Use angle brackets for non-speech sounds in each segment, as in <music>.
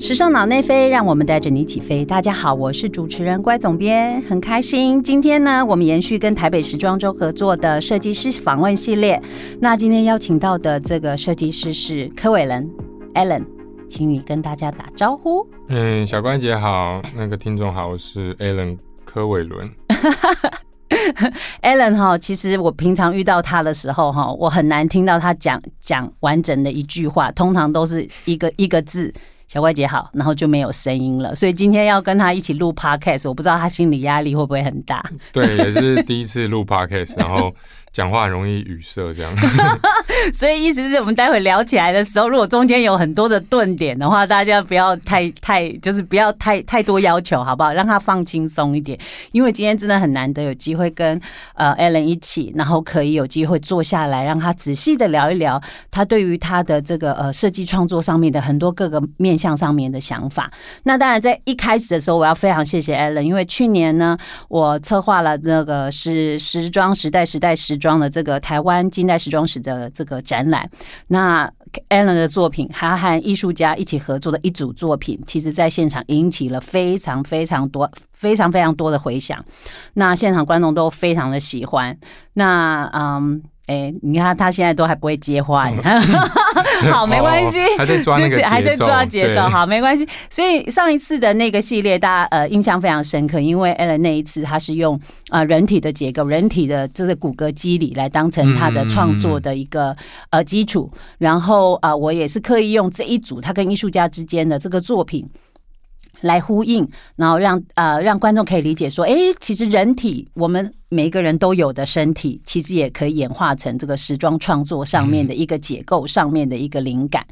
时尚脑内飞，让我们带着你起飞。大家好，我是主持人乖总编，很开心。今天呢，我们延续跟台北时装周合作的设计师访问系列。那今天邀请到的这个设计师是柯伟伦 Allen，请你跟大家打招呼。嗯，小关姐好，那个听众好，我是 Allen 柯伟伦。<laughs> Allen 哈，其实我平常遇到他的时候哈，我很难听到他讲讲完整的一句话，通常都是一个一个字。小怪姐好，然后就没有声音了，所以今天要跟他一起录 podcast，我不知道他心理压力会不会很大。对，也是第一次录 podcast，然后。讲话容易语塞，这样，<laughs> 所以意思是我们待会聊起来的时候，如果中间有很多的顿点的话，大家不要太 <laughs> 太，就是不要太太多要求，好不好？让他放轻松一点，因为今天真的很难得有机会跟呃 Allen 一起，然后可以有机会坐下来，让他仔细的聊一聊他对于他的这个呃设计创作上面的很多各个面向上面的想法。那当然，在一开始的时候，我要非常谢谢 Allen，因为去年呢，我策划了那个是时装时代时代时。装的这个台湾近代时装史的这个展览，那 Allen 的作品，还和艺术家一起合作的一组作品，其实在现场引起了非常非常多、非常非常多的回响。那现场观众都非常的喜欢。那嗯。哎，你看他现在都还不会接话，<laughs> 好，没关系，还在抓那个还在抓节奏，好，没关系。所以上一次的那个系列，大家呃印象非常深刻，因为 Allen 那一次他是用啊人体的结构、人体的这个骨骼肌理来当成他的创作的一个呃基础，然后啊我也是刻意用这一组他跟艺术家之间的这个作品。来呼应，然后让呃让观众可以理解说，哎，其实人体我们每一个人都有的身体，其实也可以演化成这个时装创作上面的一个结构上面的一个灵感。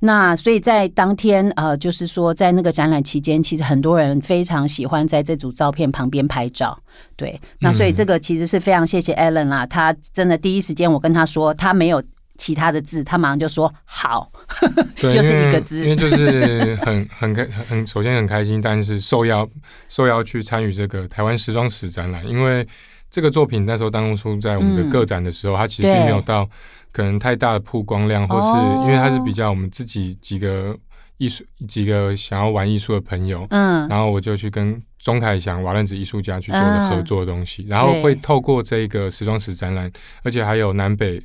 那所以在当天呃，就是说在那个展览期间，其实很多人非常喜欢在这组照片旁边拍照。对，那所以这个其实是非常谢谢 Allen 啦，他真的第一时间我跟他说，他没有。其他的字，他马上就说好，<laughs> 又是一个字，因为就是很很开很首先很开心，但是受邀受邀去参与这个台湾时装史展览，因为这个作品那时候当初在我们的个展的时候，它其实并没有到可能太大的曝光量，或是因为它是比较我们自己几个艺术几个想要玩艺术的朋友，嗯，然后我就去跟钟凯祥瓦楞子艺术家去做的合作的东西，然后会透过这个时装史展览，而且还有南北。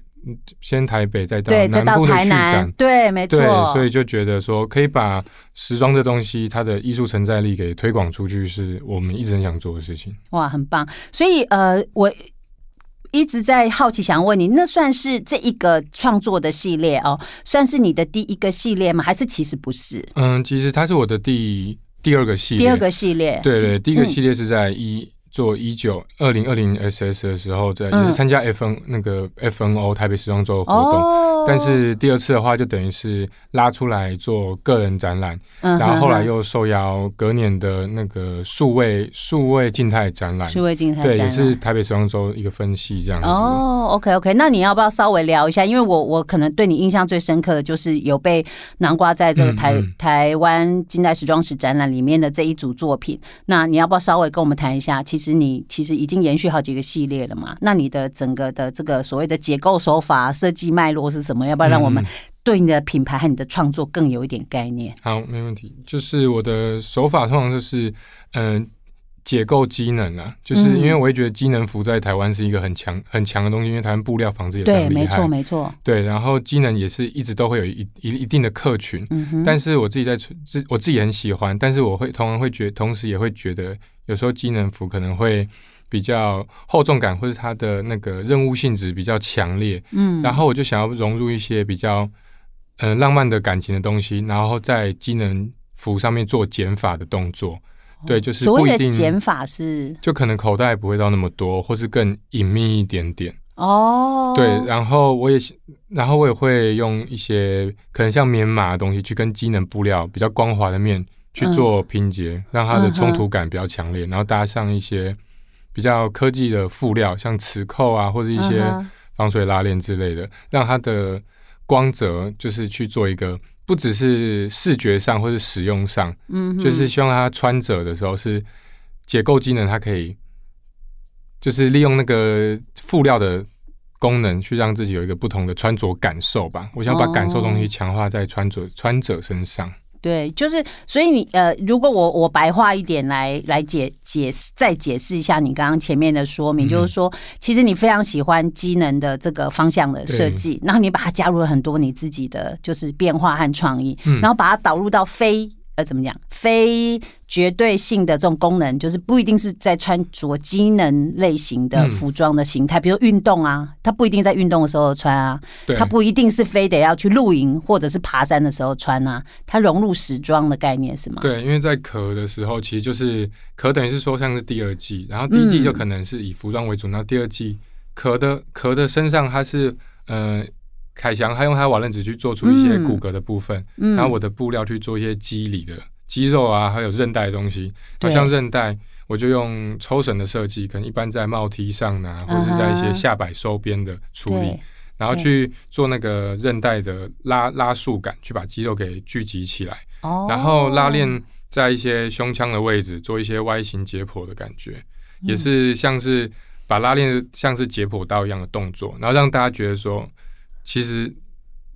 先台北，再到南部的续展，对，没错。所以就觉得说，可以把时装这东西它的艺术承载力给推广出去，是我们一直很想做的事情。哇，很棒！所以呃，我一直在好奇，想问你，那算是这一个创作的系列哦，算是你的第一个系列吗？还是其实不是？嗯，其实它是我的第第二个系列，第二个系列。对对，第一个系列是在一。做一九二零二零 SS 的时候，在也是参加 FN 那个 FNO 台北时装周的活动，但是第二次的话，就等于是拉出来做个人展览，然后后来又受邀隔年的那个数位数位静态展览，数位静态对，也是台北时装周一个分析这样子。哦，OK OK，那你要不要稍微聊一下？因为我我可能对你印象最深刻的就是有被南瓜在这个台台湾近代时装史展览里面的这一组作品，那你要不要稍微跟我们谈一下？其其实你其实已经延续好几个系列了嘛？那你的整个的这个所谓的结构手法、设计脉络是什么？要不要让我们对你的品牌和你的创作更有一点概念？好，没问题。就是我的手法通常就是嗯。解构机能啊，就是因为我也觉得机能服在台湾是一个很强很强的东西，因为台湾布料纺织也非常厉害。对，没错，没错。对，然后机能也是一直都会有一一一定的客群。但是我自己在自我自己很喜欢，但是我会同样会觉，同时也会觉得有时候机能服可能会比较厚重感，或者它的那个任务性质比较强烈。嗯。然后我就想要融入一些比较嗯浪漫的感情的东西，然后在机能服上面做减法的动作。对，就是所谓的减法是，就可能口袋不会到那么多，或是更隐秘一点点。哦，对，然后我也，然后我也会用一些可能像棉麻的东西，去跟机能布料比较光滑的面去做拼接，让它的冲突感比较强烈，然后搭上一些比较科技的辅料，像磁扣啊，或者一些防水拉链之类的，让它的光泽就是去做一个。不只是视觉上或者使用上，嗯，就是希望它穿着的时候是结构机能，它可以就是利用那个辅料的功能，去让自己有一个不同的穿着感受吧。我想把感受东西强化在穿着穿着身上。对，就是所以你呃，如果我我白话一点来来解解释，再解释一下你刚刚前面的说明，就是说，其实你非常喜欢机能的这个方向的设计，然后你把它加入了很多你自己的就是变化和创意，然后把它导入到非。呃，怎么讲？非绝对性的这种功能，就是不一定是在穿着机能类型的服装的形态，比如运动啊，它不一定在运动的时候穿啊，它不一定是非得要去露营或者是爬山的时候穿啊，它融入时装的概念是吗？对，因为在壳的时候，其实就是壳，等于是说像是第二季，然后第一季就可能是以服装为主，然后第二季壳的壳的身上它是呃。凯翔他用他瓦楞纸去做出一些骨骼的部分，然后我的布料去做一些肌理的肌肉啊，还有韧带的东西。那像韧带，我就用抽绳的设计，可能一般在帽梯上呢，或者是在一些下摆收边的处理，然后去做那个韧带的拉拉束感，去把肌肉给聚集起来。然后拉链在一些胸腔的位置做一些 Y 型解剖的感觉，也是像是把拉链像是解剖刀一样的动作，然后让大家觉得说。其实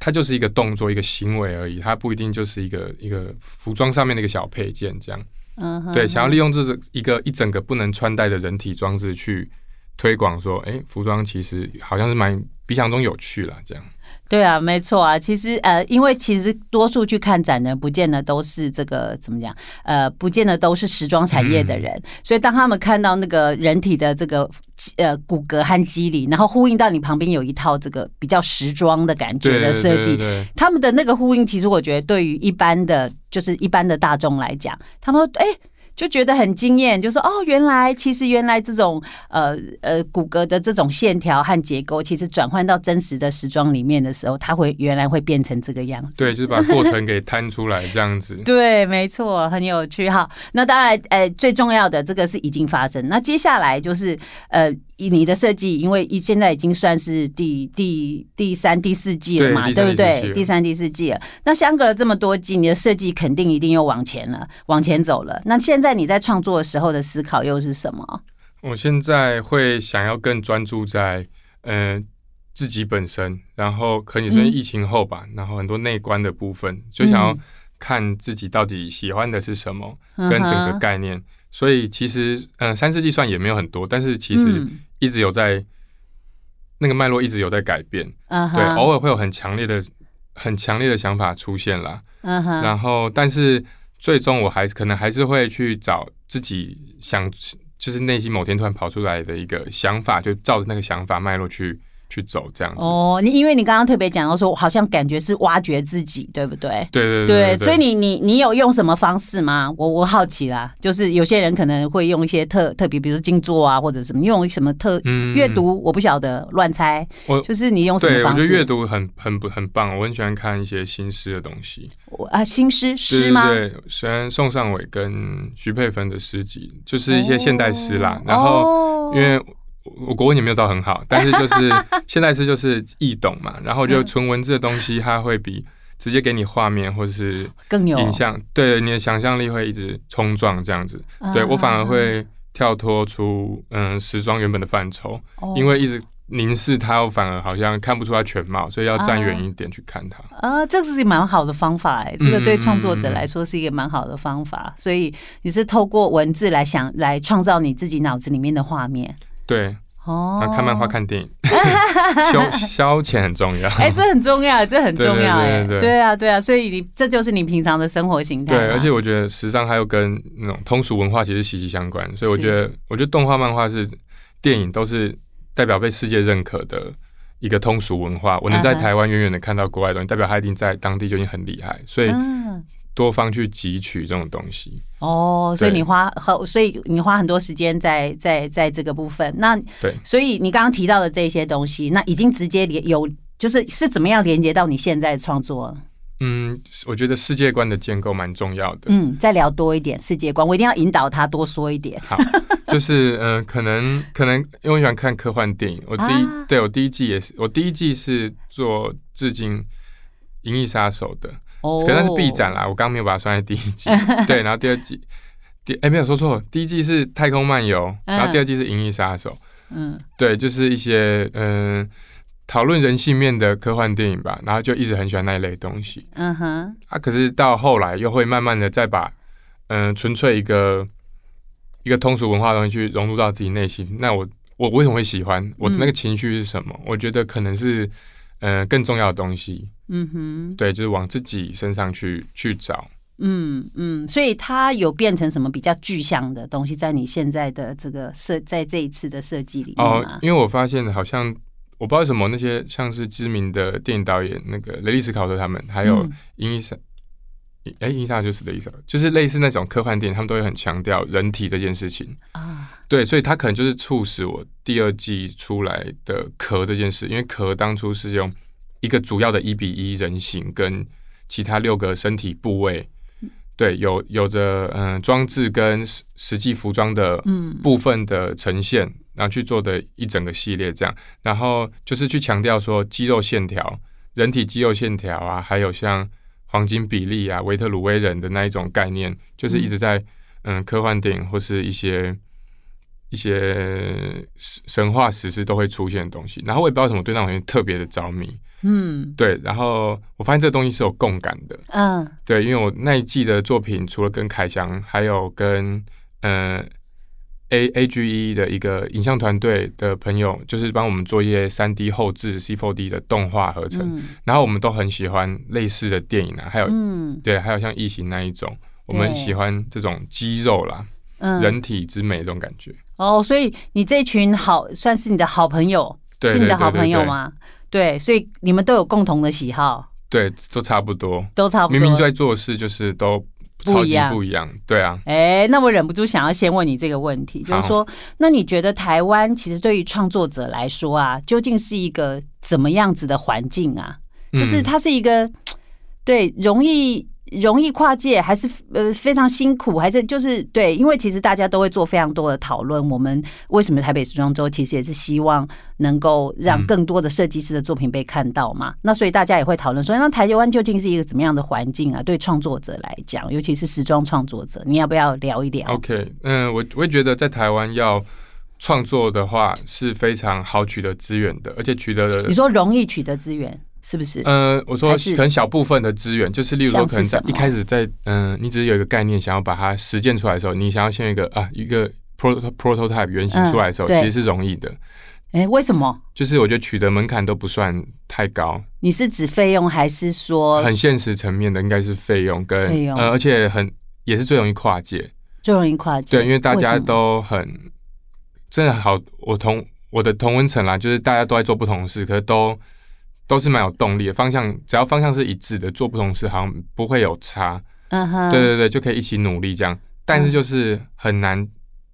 它就是一个动作，一个行为而已，它不一定就是一个一个服装上面的一个小配件这样。嗯，对，想要利用这个一个一整个不能穿戴的人体装置去推广，说，哎，服装其实好像是蛮比想中有趣了这样。对啊，没错啊。其实呃，因为其实多数去看展的，不见得都是这个怎么讲，呃，不见得都是时装产业的人。所以当他们看到那个人体的这个呃骨骼和肌理，然后呼应到你旁边有一套这个比较时装的感觉的设计，他们的那个呼应，其实我觉得对于一般的就是一般的大众来讲，他们哎。就觉得很惊艳，就说哦，原来其实原来这种呃呃骨骼的这种线条和结构，其实转换到真实的时装里面的时候，它会原来会变成这个样子。对，就是把过程给摊出来这样子。<laughs> 对，没错，很有趣哈。那当然，呃，最重要的这个是已经发生。那接下来就是呃。你的设计，因为一现在已经算是第第第三、第四季了嘛，对不对？第三、第四季了，那相隔了这么多季，你的设计肯定一定又往前了，往前走了。那现在你在创作的时候的思考又是什么？我现在会想要更专注在嗯自己本身，然后可能是疫情后吧，然后很多内观的部分，就想要看自己到底喜欢的是什么，跟整个概念。所以其实，嗯，三次计算也没有很多，但是其实一直有在那个脉络一直有在改变，对，偶尔会有很强烈的、很强烈的想法出现了，然后，但是最终我还是可能还是会去找自己想，就是内心某天突然跑出来的一个想法，就照着那个想法脉络去。去走这样子哦，你因为你刚刚特别讲到说，好像感觉是挖掘自己，对不对？对对对，所以你你你有用什么方式吗？我我好奇啦，就是有些人可能会用一些特特别，比如说静坐啊，或者什么用什么特阅读，我不晓得乱猜。我就是你用什么方式？我觉得阅读很很不很棒，我很喜欢看一些新诗的东西。啊，新诗诗吗？对，虽然宋尚伟跟徐佩芬的诗集就是一些现代诗啦，然后因为。我国文也没有到很好，但是就是 <laughs> 现在是就是易懂嘛，然后就纯文字的东西，它会比直接给你画面或者是更有影像，对你的想象力会一直冲撞这样子。对我反而会跳脱出嗯时装原本的范畴，因为一直凝视它，我反而好像看不出它全貌，所以要站远一点去看它。啊，这是蛮好的方法哎，这个对创作者来说是一个蛮好的方法，所以你是透过文字来想来创造你自己脑子里面的画面。对，哦，看漫画、看电影，<laughs> 消消遣很重要。哎，这很重要，这很重要。对，对啊，对啊，所以你这就是你平常的生活形态。对，而且我觉得时尚还有跟那种通俗文化其实息息相关，所以我觉得，我觉得动画、漫画是电影都是代表被世界认可的一个通俗文化。我能在台湾远远的看到国外的东西，代表他一定在当地就已经很厉害。所以。多方去汲取这种东西哦，所以你花很所以你花很多时间在在在这个部分。那对，所以你刚刚提到的这些东西，那已经直接连有就是是怎么样连接到你现在创作？嗯，我觉得世界观的建构蛮重要的。嗯，再聊多一点世界观，我一定要引导他多说一点。好，就是嗯，可能可能因为我喜欢看科幻电影，我第一对我第一季也是，我第一季是做致敬《银翼杀手》的。可能是 B 展啦，我刚刚没有把它算在第一季。<laughs> 对，然后第二季，第哎没有说错，第一季是太空漫游，然后第二季是银翼杀手。嗯，对，就是一些嗯讨论人性面的科幻电影吧，然后就一直很喜欢那一类东西。嗯哼，啊，可是到后来又会慢慢的再把，嗯，纯粹一个一个通俗文化的东西去融入到自己内心。那我我为什么会喜欢？我的那个情绪是什么？我觉得可能是，嗯，更重要的东西。嗯哼，对，就是往自己身上去去找。嗯嗯，所以它有变成什么比较具象的东西，在你现在的这个设，在这一次的设计里面哦，因为我发现好像我不知道什么那些像是知名的电影导演，那个雷利斯考特他们，还有伊莎，哎，伊莎就是雷伊莎，就是类似那种科幻电影，他们都会很强调人体这件事情啊。对，所以它可能就是促使我第二季出来的壳这件事，因为壳当初是用一个主要的一比一人形跟其他六个身体部位。对，有有着嗯装置跟实实际服装的部分的呈现，然后去做的一整个系列这样，然后就是去强调说肌肉线条、人体肌肉线条啊，还有像黄金比例啊、维特鲁威人的那一种概念，就是一直在嗯科幻电影或是一些一些神话史诗都会出现的东西。然后我也不知道什么对那种东西特别的着迷。嗯，对，然后我发现这个东西是有共感的，嗯，对，因为我那一季的作品，除了跟凯翔，还有跟呃 A A G E 的一个影像团队的朋友，就是帮我们做一些三 D 后置 C Four D 的动画合成，然后我们都很喜欢类似的电影啊，还有，嗯，对，还有像异形那一种，我们喜欢这种肌肉啦，嗯，人体之美这种感觉。哦，所以你这群好算是你的好朋友，是你的好朋友吗？对，所以你们都有共同的喜好，对，都差不多，都差不多。明明在做事，就是都不一样，不一样。对啊，哎，那我忍不住想要先问你这个问题，就是说，那你觉得台湾其实对于创作者来说啊，究竟是一个怎么样子的环境啊？就是它是一个对容易。容易跨界还是呃非常辛苦，还是就是对，因为其实大家都会做非常多的讨论。我们为什么台北时装周其实也是希望能够让更多的设计师的作品被看到嘛？那所以大家也会讨论说，那台湾究竟是一个怎么样的环境啊？对创作者来讲，尤其是时装创作者，你要不要聊一聊？OK，嗯，我我会觉得在台湾要创作的话是非常好取得资源的，而且取得的你说容易取得资源。是不是？呃，我说可能小部分的资源，就是例如说，可能在一开始在嗯，你只是有一个概念，想要把它实践出来的时候，你想要先一个啊一个 prototype 原型出来的时候，其实是容易的。哎，为什么？就是我觉得取得门槛都不算太高。你是指费用，还是说很现实层面的？应该是费用跟费用，而且很也是最容易跨界，最容易跨界。对，因为大家都很真的好，我同我的同温层啦，就是大家都在做不同的事，可是都。都是蛮有动力的，方向只要方向是一致的，做不同事好像不会有差。嗯哼，对对对，就可以一起努力这样。但是就是很难，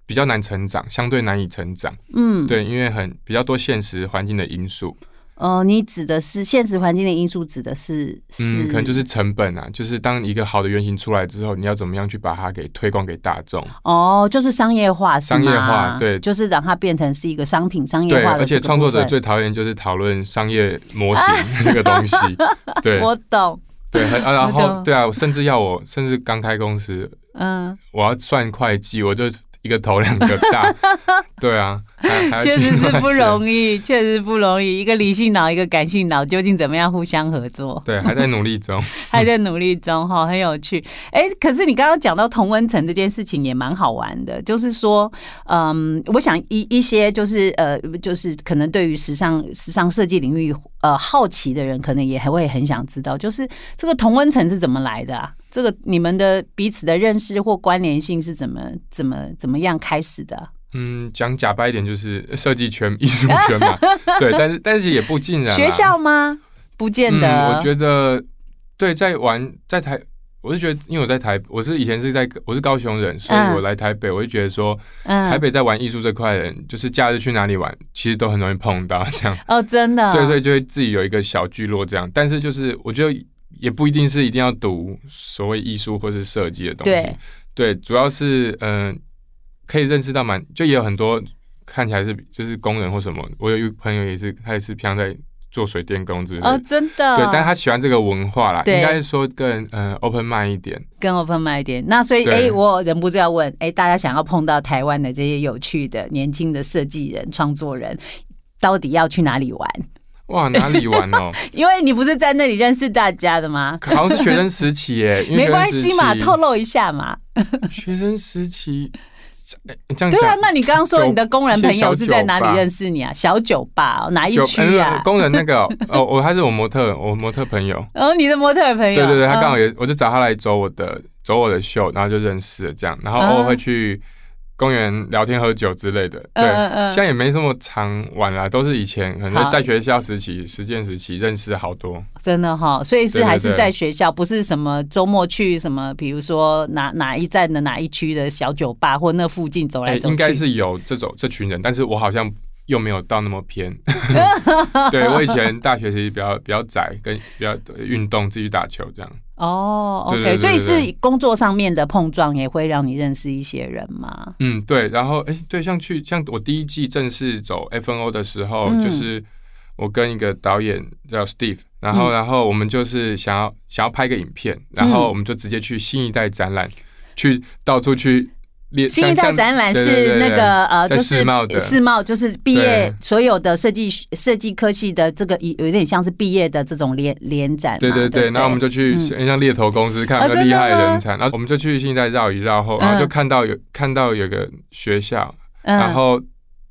比较难成长，相对难以成长。嗯，对，因为很比较多现实环境的因素。呃，你指的是现实环境的因素，指的是嗯，可能就是成本啊，就是当一个好的原型出来之后，你要怎么样去把它给推广给大众？哦，就是商业化，商业化，对，就是让它变成是一个商品，商业化的。而且创作者最讨厌就是讨论商业模型 <laughs> 这个东西。对，我懂。对，啊然后对啊，我甚至要我，甚至刚开公司，嗯，我要算会计，我就。一个头两个大，<laughs> 对啊，确实是不容易，确实不容易。一个理性脑，一个感性脑，究竟怎么样互相合作？对，还在努力中，<laughs> 还在努力中，哈，很有趣。哎，可是你刚刚讲到同温层这件事情也蛮好玩的，就是说，嗯，我想一一些就是呃，就是可能对于时尚时尚设计领域呃好奇的人，可能也还会很想知道，就是这个同温层是怎么来的啊？这个你们的彼此的认识或关联性是怎么怎么怎么样开始的？嗯，讲假白一点就是设计圈、艺术圈嘛。<laughs> 对，但是但是也不尽然。学校吗？不见得。我觉得对，在玩在台，我是觉得，因为我在台，我是以前是在我是高雄人，所以我来台北，我就觉得说，台北在玩艺术这块人，就是假日去哪里玩，其实都很容易碰到这样。哦，真的。对，所以就会自己有一个小聚落这样。但是就是我觉得。也不一定是一定要读所谓艺术或是设计的东西，对，主要是嗯，可以认识到蛮，就也有很多看起来是就是工人或什么。我有一个朋友也是，他也是平常在做水电工之类的，哦，真的，对，但他喜欢这个文化啦，应该是说更嗯 open mind 一点，更 open mind 一点。那所以哎，我忍不住要问，哎，大家想要碰到台湾的这些有趣的年轻的设计人、创作人，到底要去哪里玩？哇，哪里玩哦？<laughs> 因为你不是在那里认识大家的吗？好像是学生时期耶，<laughs> 没关系嘛，透露一下嘛。<laughs> 学生时期。这样对啊，那你刚刚说你的工人朋友是在哪里认识你啊？小酒吧哪一区啊？工人那个哦，我还是我模特，我模特朋友。哦，你的模特朋友。对对对，他刚好也，我就找他来走我的走我的秀，然后就认识了这样，然后偶尔会去。公园聊天喝酒之类的，对，现在也没这么常玩啦，都是以前可能在学校时期、实践时期认识好多，真的哈，所以是还是在学校，不是什么周末去什么，比如说哪哪一站的哪一区的小酒吧或那附近走来走去，应该是有这种这群人，但是我好像又没有到那么偏，<laughs> 对我以前大学其实比较比较窄，跟比较运动，自己打球这样。哦，OK，所以是工作上面的碰撞也会让你认识一些人嘛？嗯，对。然后，哎，对，像去像我第一季正式走 FNO 的时候，就是我跟一个导演叫 Steve，然后，然后我们就是想要想要拍个影片，然后我们就直接去新一代展览，去到处去。新一代展览是那个呃，就是世贸的世贸，就是毕业所有的设计设计科系的这个有有点像是毕业的这种联联展。对对对，然后我们就去像猎头公司看个厉害人才，然后我们就去新一代绕一绕后，然后就看到有看到有个学校，然后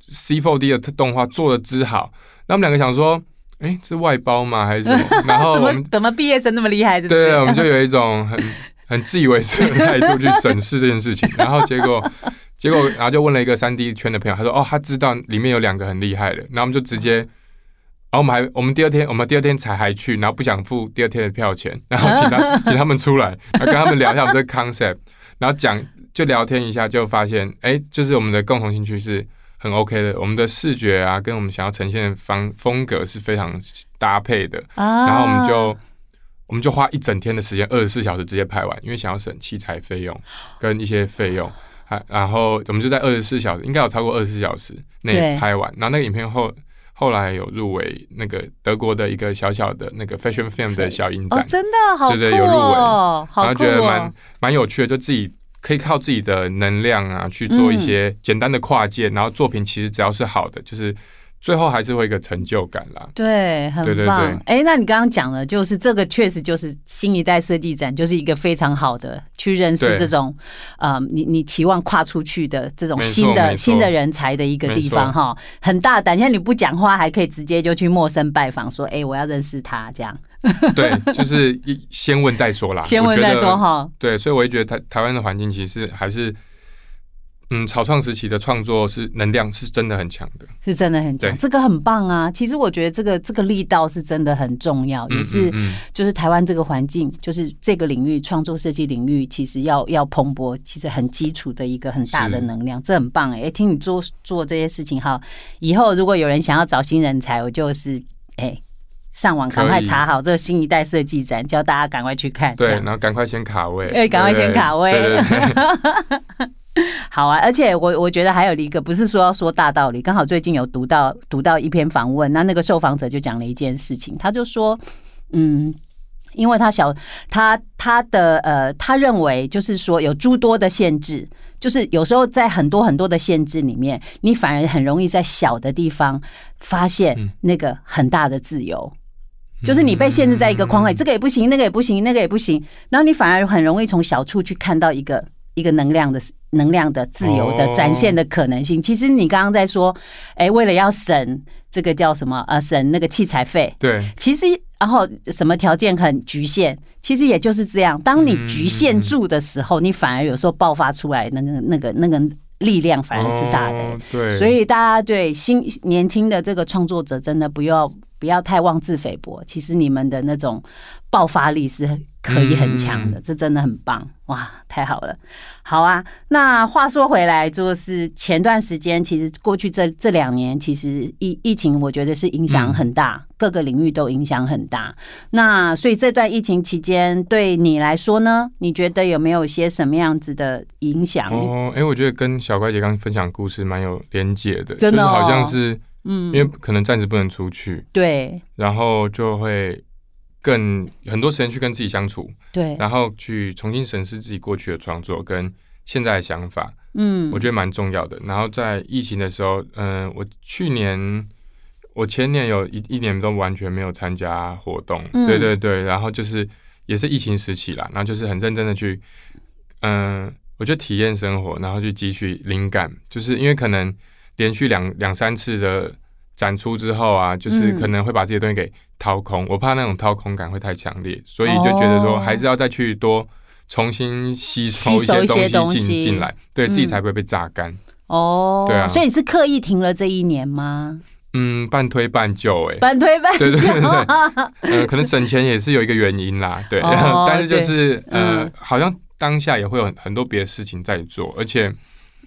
C4D 的动画做的之好，那我们两个想说，哎，是外包吗还是什么？<laughs> 然后怎么怎么毕业生那么厉害？对，我们就有一种很。很自以为是的态度去审视这件事情，<laughs> 然后结果，结果，然后就问了一个三 D 圈的朋友，他说：“哦，他知道里面有两个很厉害的。”然后我们就直接，然后我们还，我们第二天，我们第二天才还去，然后不想付第二天的票钱，然后请他 <laughs> 请他们出来，跟他们聊一下我们的 concept，然后讲就聊天一下，就发现，哎，就是我们的共同兴趣是很 OK 的，我们的视觉啊，跟我们想要呈现的方风格是非常搭配的，然后我们就。我们就花一整天的时间，二十四小时直接拍完，因为想要省器材费用跟一些费用，还然后我们就在二十四小时，应该有超过二十四小时内拍完。然后那个影片后后来有入围那个德国的一个小小的那个 fashion film 的小影展，真的好，对对有入围，然后觉得蛮蛮有趣的，就自己可以靠自己的能量啊去做一些简单的跨界，然后作品其实只要是好的，就是。最后还是会一个成就感啦，对，很棒。哎，那你刚刚讲的，就是这个确实就是新一代设计展，就是一个非常好的去认识这种，呃，你你期望跨出去的这种新的新的人才的一个地方哈，很大胆。现在你不讲话，还可以直接就去陌生拜访，说，哎，我要认识他这样。<laughs> 对，就是先问再说啦，先问再说哈。对，所以我也觉得台台湾的环境其实还是。嗯，草创时期的创作是能量是真的很强的，是真的很强，这个很棒啊！其实我觉得这个这个力道是真的很重要，也是就是台湾这个环境，就是这个领域创作设计领域，其实要要蓬勃，其实很基础的一个很大的能量，这很棒哎！听你做做这些事情哈，以后如果有人想要找新人才，我就是哎上网赶快查好这个新一代设计展，叫大家赶快去看，对，然后赶快先卡位，哎，赶快先卡位。<laughs> <laughs> 好啊，而且我我觉得还有一个，不是说要说大道理，刚好最近有读到读到一篇访问，那那个受访者就讲了一件事情，他就说，嗯，因为他小他他的呃，他认为就是说有诸多的限制，就是有时候在很多很多的限制里面，你反而很容易在小的地方发现那个很大的自由，就是你被限制在一个框内，这个也不行，那个也不行，那个也不行，然后你反而很容易从小处去看到一个。一个能量的能量的自由的展现的可能性，其实你刚刚在说，哎，为了要省这个叫什么呃，省那个器材费，对，其实然后什么条件很局限，其实也就是这样。当你局限住的时候，你反而有时候爆发出来那个那个那个力量反而是大的。对，所以大家对新年轻的这个创作者真的不要不要太妄自菲薄，其实你们的那种爆发力是。可以很强的，这真的很棒哇！太好了，好啊。那话说回来，就是前段时间，其实过去这这两年，其实疫疫情，我觉得是影响很大，各个领域都影响很大。那所以这段疫情期间，对你来说呢？你觉得有没有些什么样子的影响？哦，哎，我觉得跟小乖姐刚分享故事蛮有连结的，真的好像是，嗯，因为可能暂时不能出去，对，然后就会。更很多时间去跟自己相处，对，然后去重新审视自己过去的创作跟现在的想法，嗯，我觉得蛮重要的。然后在疫情的时候，嗯，我去年我前年有一一年都完全没有参加活动，对对对，然后就是也是疫情时期啦，然后就是很认真的去，嗯，我就体验生活，然后去汲取灵感，就是因为可能连续两两三次的展出之后啊，就是可能会把这些东西给掏空，我怕那种掏空感会太强烈，所以就觉得说还是要再去多重新吸收一些东西进进来，对自己才不会被榨干。哦，对啊，所以你是刻意停了这一年吗？嗯，半推半就，哎，半推半就，对对对对，<laughs> 呃，可能省钱也是有一个原因啦，对，<laughs> 但是就是呃，好像当下也会有很多别的事情在做，而且。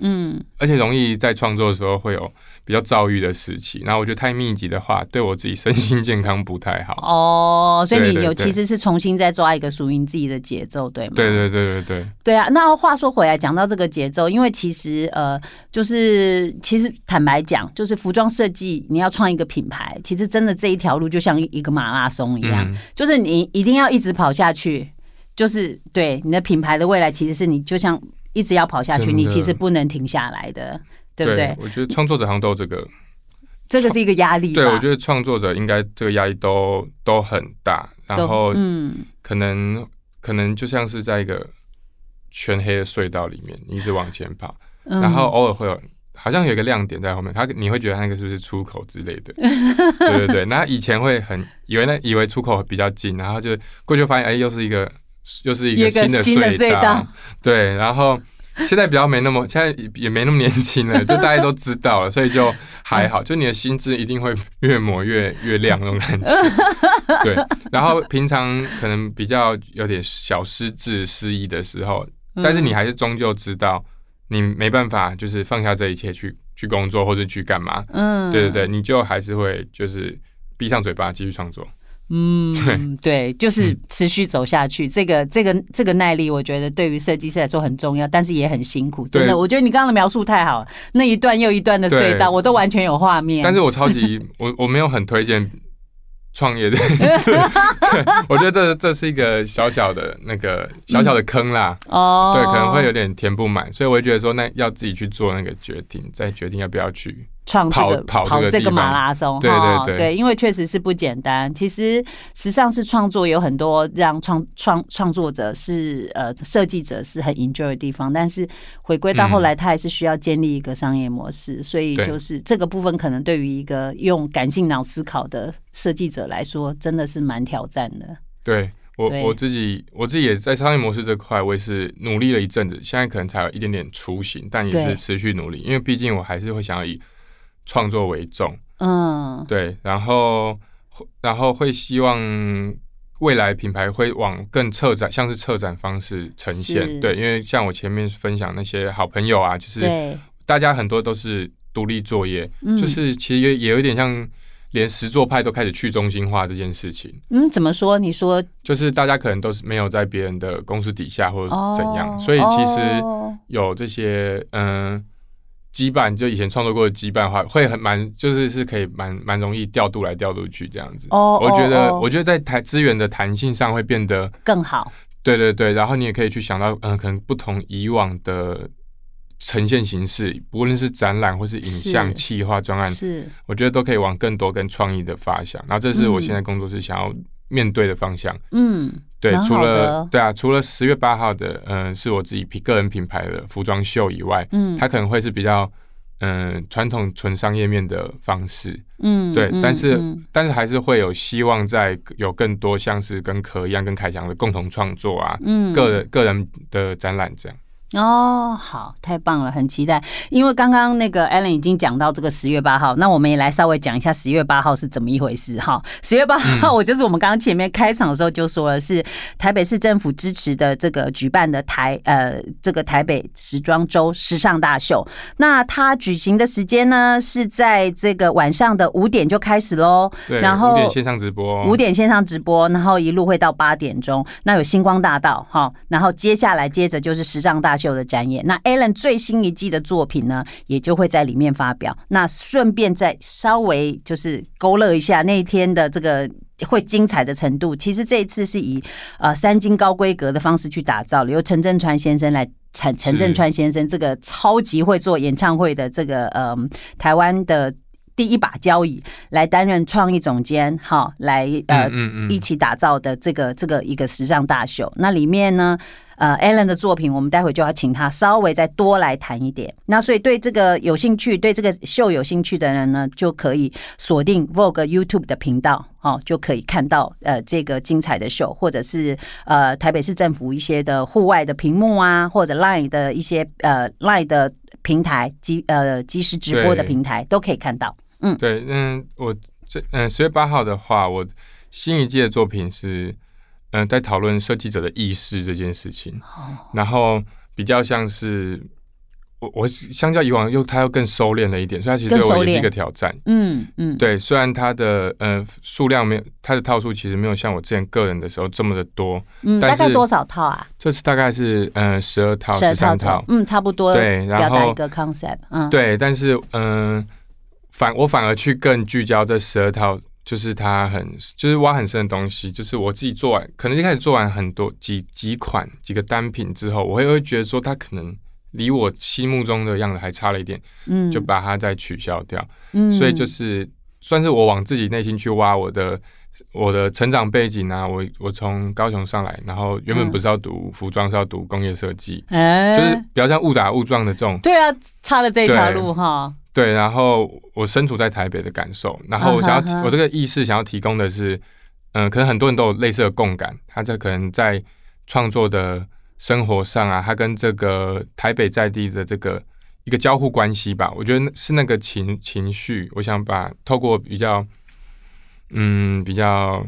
嗯，而且容易在创作的时候会有比较躁郁的时期，然后我觉得太密集的话，对我自己身心健康不太好。哦，所以你有其实是重新再抓一个属于你自己的节奏，对吗？对对对对对。对啊，那话说回来，讲到这个节奏，因为其实呃，就是其实坦白讲，就是服装设计，你要创一个品牌，其实真的这一条路就像一个马拉松一样，就是你一定要一直跑下去，就是对你的品牌的未来，其实是你就像。一直要跑下去，你其实不能停下来的，对不对？我觉得创作者好像都这个，这个是一个压力。对，我觉得创作者应该这个压力都都很大，然后嗯，可能可能就像是在一个全黑的隧道里面，你一直往前跑，然后偶尔会有好像有一个亮点在后面，他你会觉得那个是不是出口之类的？<laughs> 对对对。那以前会很以为那以为出口比较近，然后就过去发现，哎，又是一个。又是一个新的隧道，对，然后现在比较没那么，现在也没那么年轻了，<laughs> 就大家都知道了，所以就还好，就你的心智一定会越磨越越亮那种感觉，<laughs> 对。然后平常可能比较有点小失智失忆的时候，但是你还是终究知道，你没办法就是放下这一切去去工作或者去干嘛，嗯，对对对，你就还是会就是闭上嘴巴继续创作。嗯，对，就是持续走下去，这个这个这个耐力，我觉得对于设计师来说很重要，但是也很辛苦。真的，我觉得你刚刚的描述太好了，那一段又一段的隧道，我都完全有画面。但是我超级，我我没有很推荐创业的，<laughs> 我觉得这这是一个小小的那个小小的坑啦。哦，对，可能会有点填不满，所以我会觉得说，那要自己去做那个决定，再决定要不要去。创这个跑这个马拉松，对对对，对，因为确实是不简单。其实时尚是创作有很多让创创创作者是呃设计者是很 enjoy 的地方，但是回归到后来，他还是需要建立一个商业模式。所以就是这个部分，可能对于一个用感性脑思考的设计者来说，真的是蛮挑战的。对我我自己我自己也在商业模式这块，我也是努力了一阵子，现在可能才有一点点雏形，但也是持续努力，因为毕竟我还是会想要以。创作为重，嗯，对，然后，然后会希望未来品牌会往更策展，像是策展方式呈现，对，因为像我前面分享那些好朋友啊，就是大家很多都是独立作业，就是其实也也有点像连实作派都开始去中心化这件事情。嗯，怎么说？你说。就是大家可能都是没有在别人的公司底下或者怎样，所以其实有这些嗯。羁绊就以前创作过的羁绊话，会很蛮就是是可以蛮蛮容易调度来调度去这样子。哦，我觉得我觉得在台资源的弹性上会变得更好。对对对，然后你也可以去想到，嗯，可能不同以往的呈现形式，不论是展览或是影像、企划专案，是我觉得都可以往更多跟创意的发想。然后这是我现在工作室想要面对的方向。嗯。对，除了对啊，除了十月八号的，嗯，是我自己品个人品牌的服装秀以外，嗯，它可能会是比较嗯传统纯商业面的方式，嗯，对，但是但是还是会有希望在有更多像是跟壳一样跟凯翔的共同创作啊，嗯，个人个人的展览这样。哦，好，太棒了，很期待。因为刚刚那个 Allen 已经讲到这个十月八号，那我们也来稍微讲一下十月八号是怎么一回事哈。十月八号，我就是我们刚刚前面开场的时候就说了，是台北市政府支持的这个举办的台呃这个台北时装周时尚大秀。那它举行的时间呢是在这个晚上的五点就开始喽，然后五点线上直播，五点线上直播，然后一路会到八点钟。那有星光大道哈，然后接下来接着就是时尚大。秀的展演，那 Alan 最新一季的作品呢，也就会在里面发表。那顺便再稍微就是勾勒一下那一天的这个会精彩的程度。其实这一次是以呃三金高规格的方式去打造，由陈振川先生来陈陈振川先生这个超级会做演唱会的这个呃台湾的第一把交椅来担任创意总监，好，来呃一起打造的这个这个一个时尚大秀。那里面呢，呃，Alan 的作品，我们待会就要请他稍微再多来谈一点。那所以对这个有兴趣，对这个秀有兴趣的人呢，就可以锁定 Vogue YouTube 的频道，哦，就可以看到呃这个精彩的秀，或者是呃台北市政府一些的户外的屏幕啊，或者 Line 的一些呃 Line 的平台即呃即时直播的平台都可以看到。嗯，对，嗯，我这嗯十月八号的话，我新一季的作品是嗯在讨论设计者的意识这件事情，然后比较像是我我相较以往又他又更收敛了一点，所以他其实对我也是一个挑战。嗯嗯，对，虽然他的呃数量没有它的套数其实没有像我之前个人的时候这么的多，嗯，大概多少套啊？这次大概是嗯十二套十三套，嗯，差不多对，然后一个 concept，嗯，对，但是嗯。反我反而去更聚焦这十二套，就是它很就是挖很深的东西，就是我自己做完，可能一开始做完很多几几款几个单品之后，我会会觉得说它可能离我心目中的样子还差了一点，嗯，就把它再取消掉，嗯，所以就是算是我往自己内心去挖我的我的成长背景啊，我我从高雄上来，然后原本不是要读服装，是要读工业设计，哎，就是比较像误打误撞的这种，对啊，差了这条路哈。对，然后我身处在台北的感受，然后我想要我这个意识想要提供的是，嗯，可能很多人都有类似的共感，他这可能在创作的生活上啊，他跟这个台北在地的这个一个交互关系吧，我觉得是那个情情绪，我想把透过比较，嗯，比较。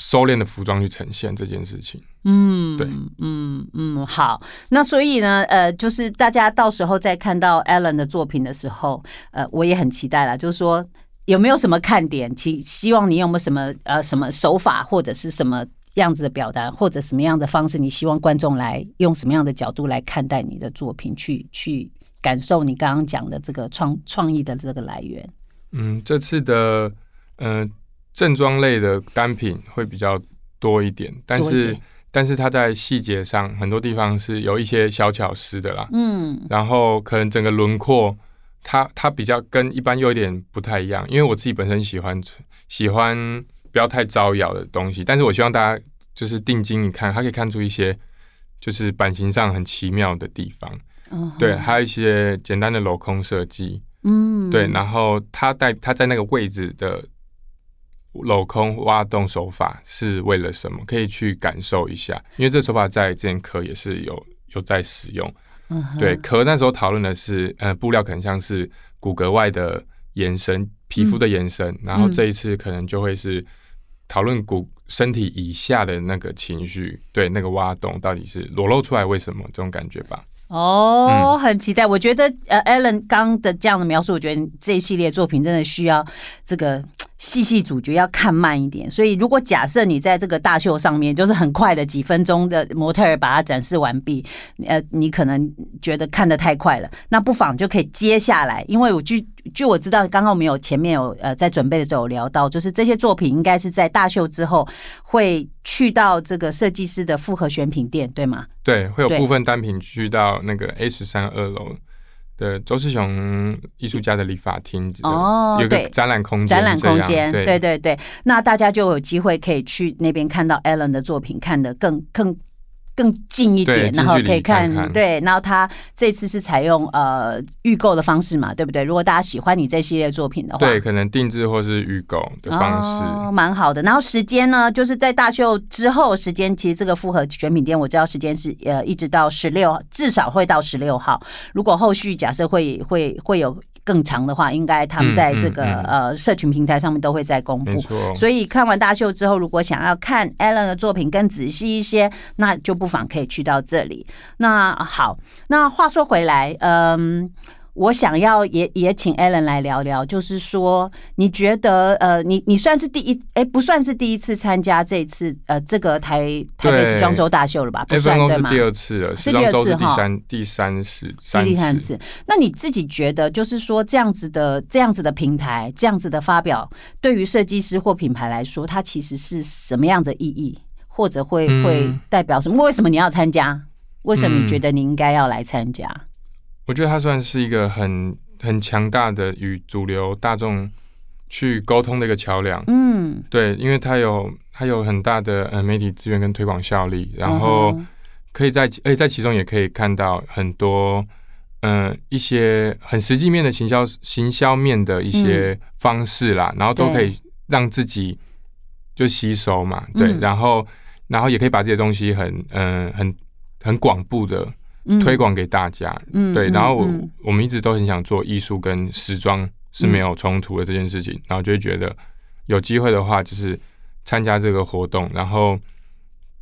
收敛的服装去呈现这件事情，嗯，对，嗯嗯，好，那所以呢，呃，就是大家到时候在看到 Alan 的作品的时候，呃，我也很期待啦，就是说有没有什么看点？希希望你有没有什么呃什么手法或者是什么样子的表达，或者什么样的方式，你希望观众来用什么样的角度来看待你的作品，去去感受你刚刚讲的这个创创意的这个来源？嗯，这次的嗯。正装类的单品会比较多一点，但是但是它在细节上很多地方是有一些小巧思的啦。嗯，然后可能整个轮廓，它它比较跟一般又有点不太一样，因为我自己本身喜欢喜欢不要太招摇的东西，但是我希望大家就是定睛一看，它可以看出一些就是版型上很奇妙的地方。嗯，对，还有一些简单的镂空设计。嗯，对，然后它带它在那个位置的。镂空挖洞手法是为了什么？可以去感受一下，因为这手法在之前壳也是有有在使用。对，壳那时候讨论的是，呃，布料可能像是骨骼外的延伸，皮肤的延伸。然后这一次可能就会是讨论骨身体以下的那个情绪，对，那个挖洞到底是裸露出来为什么这种感觉吧。哦，很期待。我觉得呃，Allen 刚的这样的描述，我觉得这一系列作品真的需要这个。细细主角要看慢一点，所以如果假设你在这个大秀上面，就是很快的几分钟的模特儿把它展示完毕，呃，你可能觉得看的太快了，那不妨就可以接下来，因为我据据我知道，刚刚我们有前面有呃在准备的时候聊到，就是这些作品应该是在大秀之后会去到这个设计师的复合选品店，对吗？对，会有部分单品去到那个 A 十三二楼。的周世雄艺术家的理发厅哦，有个展览空间，展览空间，对对对，那大家就有机会可以去那边看到 Allen 的作品，看得更更。更近一点，然后可以看对，然后他这次是采用呃预购的方式嘛，对不对？如果大家喜欢你这系列作品的话，对，可能定制或是预购的方式，蛮好的。然后时间呢，就是在大秀之后时间，其实这个复合选品店我知道时间是呃一直到十六，至少会到十六号。如果后续假设会会会有。更长的话，应该他们在这个呃社群平台上面都会在公布。所以看完大秀之后，如果想要看 Allen 的作品更仔细一些，那就不妨可以去到这里。那好，那话说回来，嗯。我想要也也请 Allen 来聊聊，就是说，你觉得呃，你你算是第一哎，不算是第一次参加这次呃这个台台北时装周大秀了吧？不算对吗？第二次了，是第二次哈，第三第三次，第三次。那你自己觉得，就是说这样子的这样子的平台，这样子的发表，对于设计师或品牌来说，它其实是什么样的意义，或者会会代表什么？为什么你要参加？为什么你觉得你应该要来参加？我觉得它算是一个很很强大的与主流大众去沟通的一个桥梁。嗯，对，因为它有它有很大的呃媒体资源跟推广效力，然后可以在而且在其中也可以看到很多嗯一些很实际面的行销行销面的一些方式啦，然后都可以让自己就吸收嘛，对，然后然后也可以把这些东西很嗯很很广布的。推广给大家，对，然后我我们一直都很想做艺术跟时装是没有冲突的这件事情，然后就会觉得有机会的话，就是参加这个活动，然后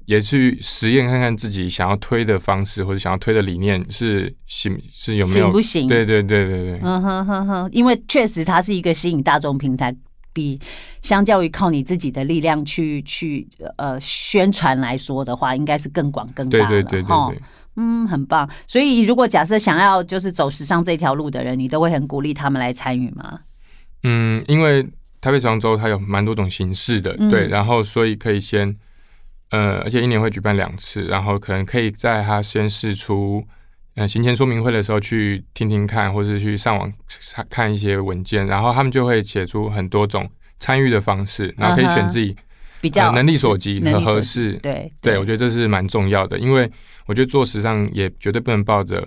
也去实验看看自己想要推的方式或者想要推的理念是行是有没有行不行？对对对对对，嗯哼哼哼，因为确实它是一个吸引大众平台，比相较于靠你自己的力量去去呃宣传来说的话，应该是更广更大对对对对对。嗯，很棒。所以，如果假设想要就是走时尚这条路的人，你都会很鼓励他们来参与吗？嗯，因为台北时装周它有蛮多种形式的，对，然后所以可以先，呃，而且一年会举办两次，然后可能可以在它先试出，呃，行前说明会的时候去听听看，或是去上网看一些文件，然后他们就会写出很多种参与的方式，然后可以选自己。比较能力所及和合适，对对，我觉得这是蛮重要的，因为我觉得做时尚也绝对不能抱着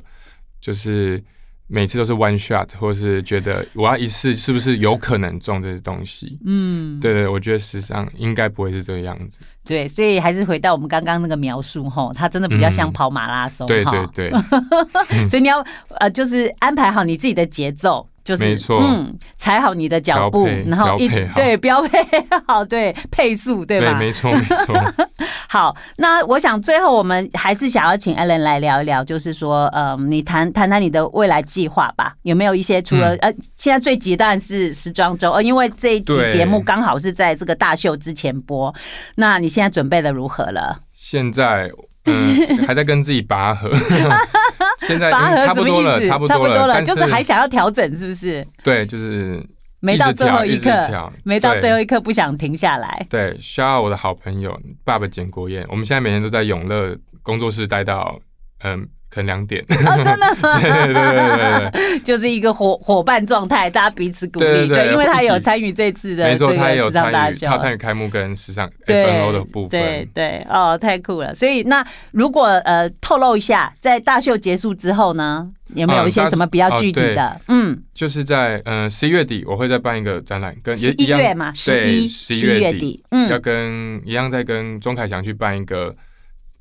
就是每次都是 one shot，或是觉得我要一次是不是有可能中这些东西？嗯，对对，我觉得时尚应该不会是这个样子。对，所以还是回到我们刚刚那个描述吼，它真的比较像跑马拉松，对对对。<laughs> <laughs> 所以你要呃，就是安排好你自己的节奏。没错，嗯，踩好你的脚步，然后一对标配好，对 <laughs> 配速，对吧？没错，没错。<laughs> 好，那我想最后我们还是想要请 Allen 来聊一聊，就是说，嗯，你谈谈谈你的未来计划吧。有没有一些除了呃，现在最急当然是时装周，呃，因为这一期节目刚好是在这个大秀之前播。那你现在准备的如何了？现在。嗯，还在跟自己拔河，<laughs> 现在差不多了，差不多了，就是还想要调整，是不是？对，就是没到最后一刻，没到最后一刻不想停下来。对，需要我的好朋友爸爸简国彦，我们现在每天都在永乐工作室待到嗯。可能两点。啊，真的，<laughs> 对对对对对，就是一个伙伙伴状态，大家彼此鼓励，对，因为他有参与这次的这个时尚大秀，他参与开幕跟时尚 FNO 的部分，对对哦，太酷了。所以那如果呃透露一下，在大秀结束之后呢，有没有一些什么比较具体的？嗯，就是在嗯十一月底，我会再办一个展览，跟十一月嘛，十一十一月底，嗯，要跟一样，再跟钟凯翔去办一个。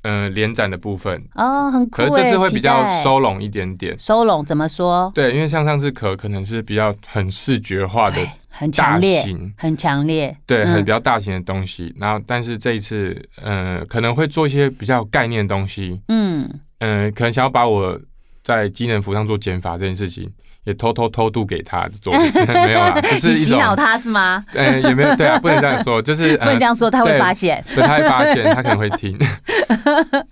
嗯，联展的部分哦，很可是这次会比较收拢一点点。收拢怎么说？对，因为像上次壳可能是比较很视觉化的，很强烈，很强烈，对，很比较大型的东西。然后，但是这一次，呃，可能会做一些比较概念的东西。嗯嗯，可能想要把我在机能服上做减法这件事情。也偷偷偷渡给他做，<laughs> 没有啊，就是 <laughs> 洗脑他是吗？嗯，也没有，对啊，不能这样说，就是 <laughs> 不能这样说，他会发现，对，他会发现，他可能会听，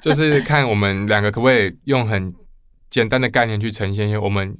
就是看我们两个可不可以用很简单的概念去呈现一些我们。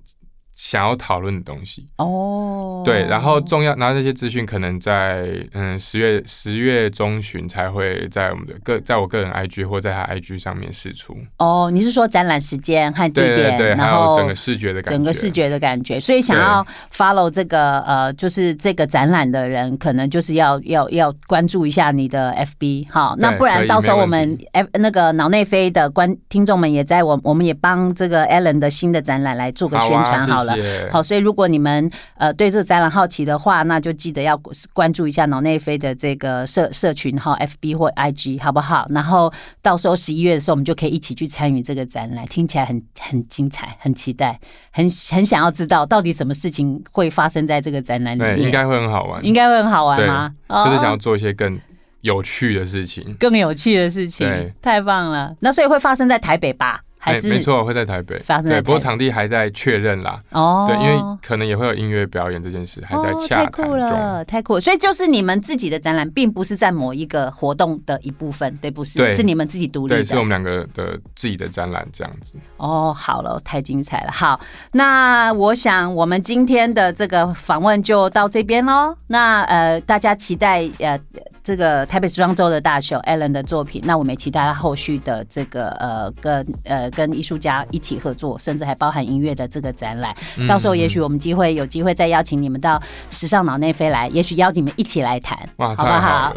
想要讨论的东西哦，对，然后重要，然后这些资讯可能在嗯十月十月中旬才会在我们的个在我个人 IG 或在他 IG 上面释出。哦，你是说展览时间和地点，对对对，还有整个视觉的感觉，整个视觉的感觉。所以想要 follow 这个呃，就是这个展览的人，可能就是要要要关注一下你的 FB 哈。那不然到时候我们 F 那个脑内飞的观听众们也在我我们也帮这个 Allen 的新的展览来做个宣传好了。好，所以如果你们呃对这个展览好奇的话，那就记得要关注一下脑内飞的这个社社群哈，FB 或 IG 好不好？然后到时候十一月的时候，我们就可以一起去参与这个展览，听起来很很精彩，很期待，很很想要知道到底什么事情会发生在这个展览里面，应该会很好玩，应该会很好玩吗？就是想要做一些更有趣的事情，更有趣的事情，太棒了。那所以会发生在台北吧？还是没错，会在台北发生。对，不过场地还在确认啦。哦，对，因为可能也会有音乐表演这件事还在洽谈中。太酷了，太酷！所以就是你们自己的展览，并不是在某一个活动的一部分，对不？是，是你们自己独立的。对，是我们两个的自己的展览这样子。哦，好了，太精彩了。好，那我想我们今天的这个访问就到这边喽。那呃，大家期待呃。这个台北时装周的大秀 Allen 的作品，那我们也期待他后续的这个呃跟呃跟艺术家一起合作，甚至还包含音乐的这个展览。到时候也许我们机会有机会再邀请你们到时尚脑内飞来，也许邀请你们一起来谈，好不好？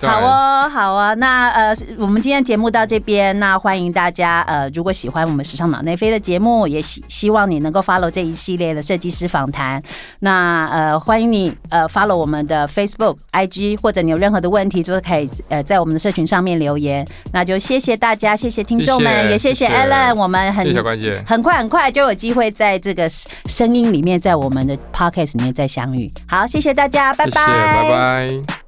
<laughs> 好哦，好啊。那呃，我们今天节目到这边，那欢迎大家呃，如果喜欢我们时尚脑内飞的节目，也希希望你能够 follow 这一系列的设计师访谈。那呃，欢迎你呃 follow 我们的 Facebook、IG，或者你有任何的问题，都是可以呃在我们的社群上面留言。那就谢谢大家，谢谢听众们，也谢谢 Allen。我们很很快很快就有机会在这个声音里面，在我们的 Podcast 里面再相遇。好，谢谢大家，拜拜，拜拜。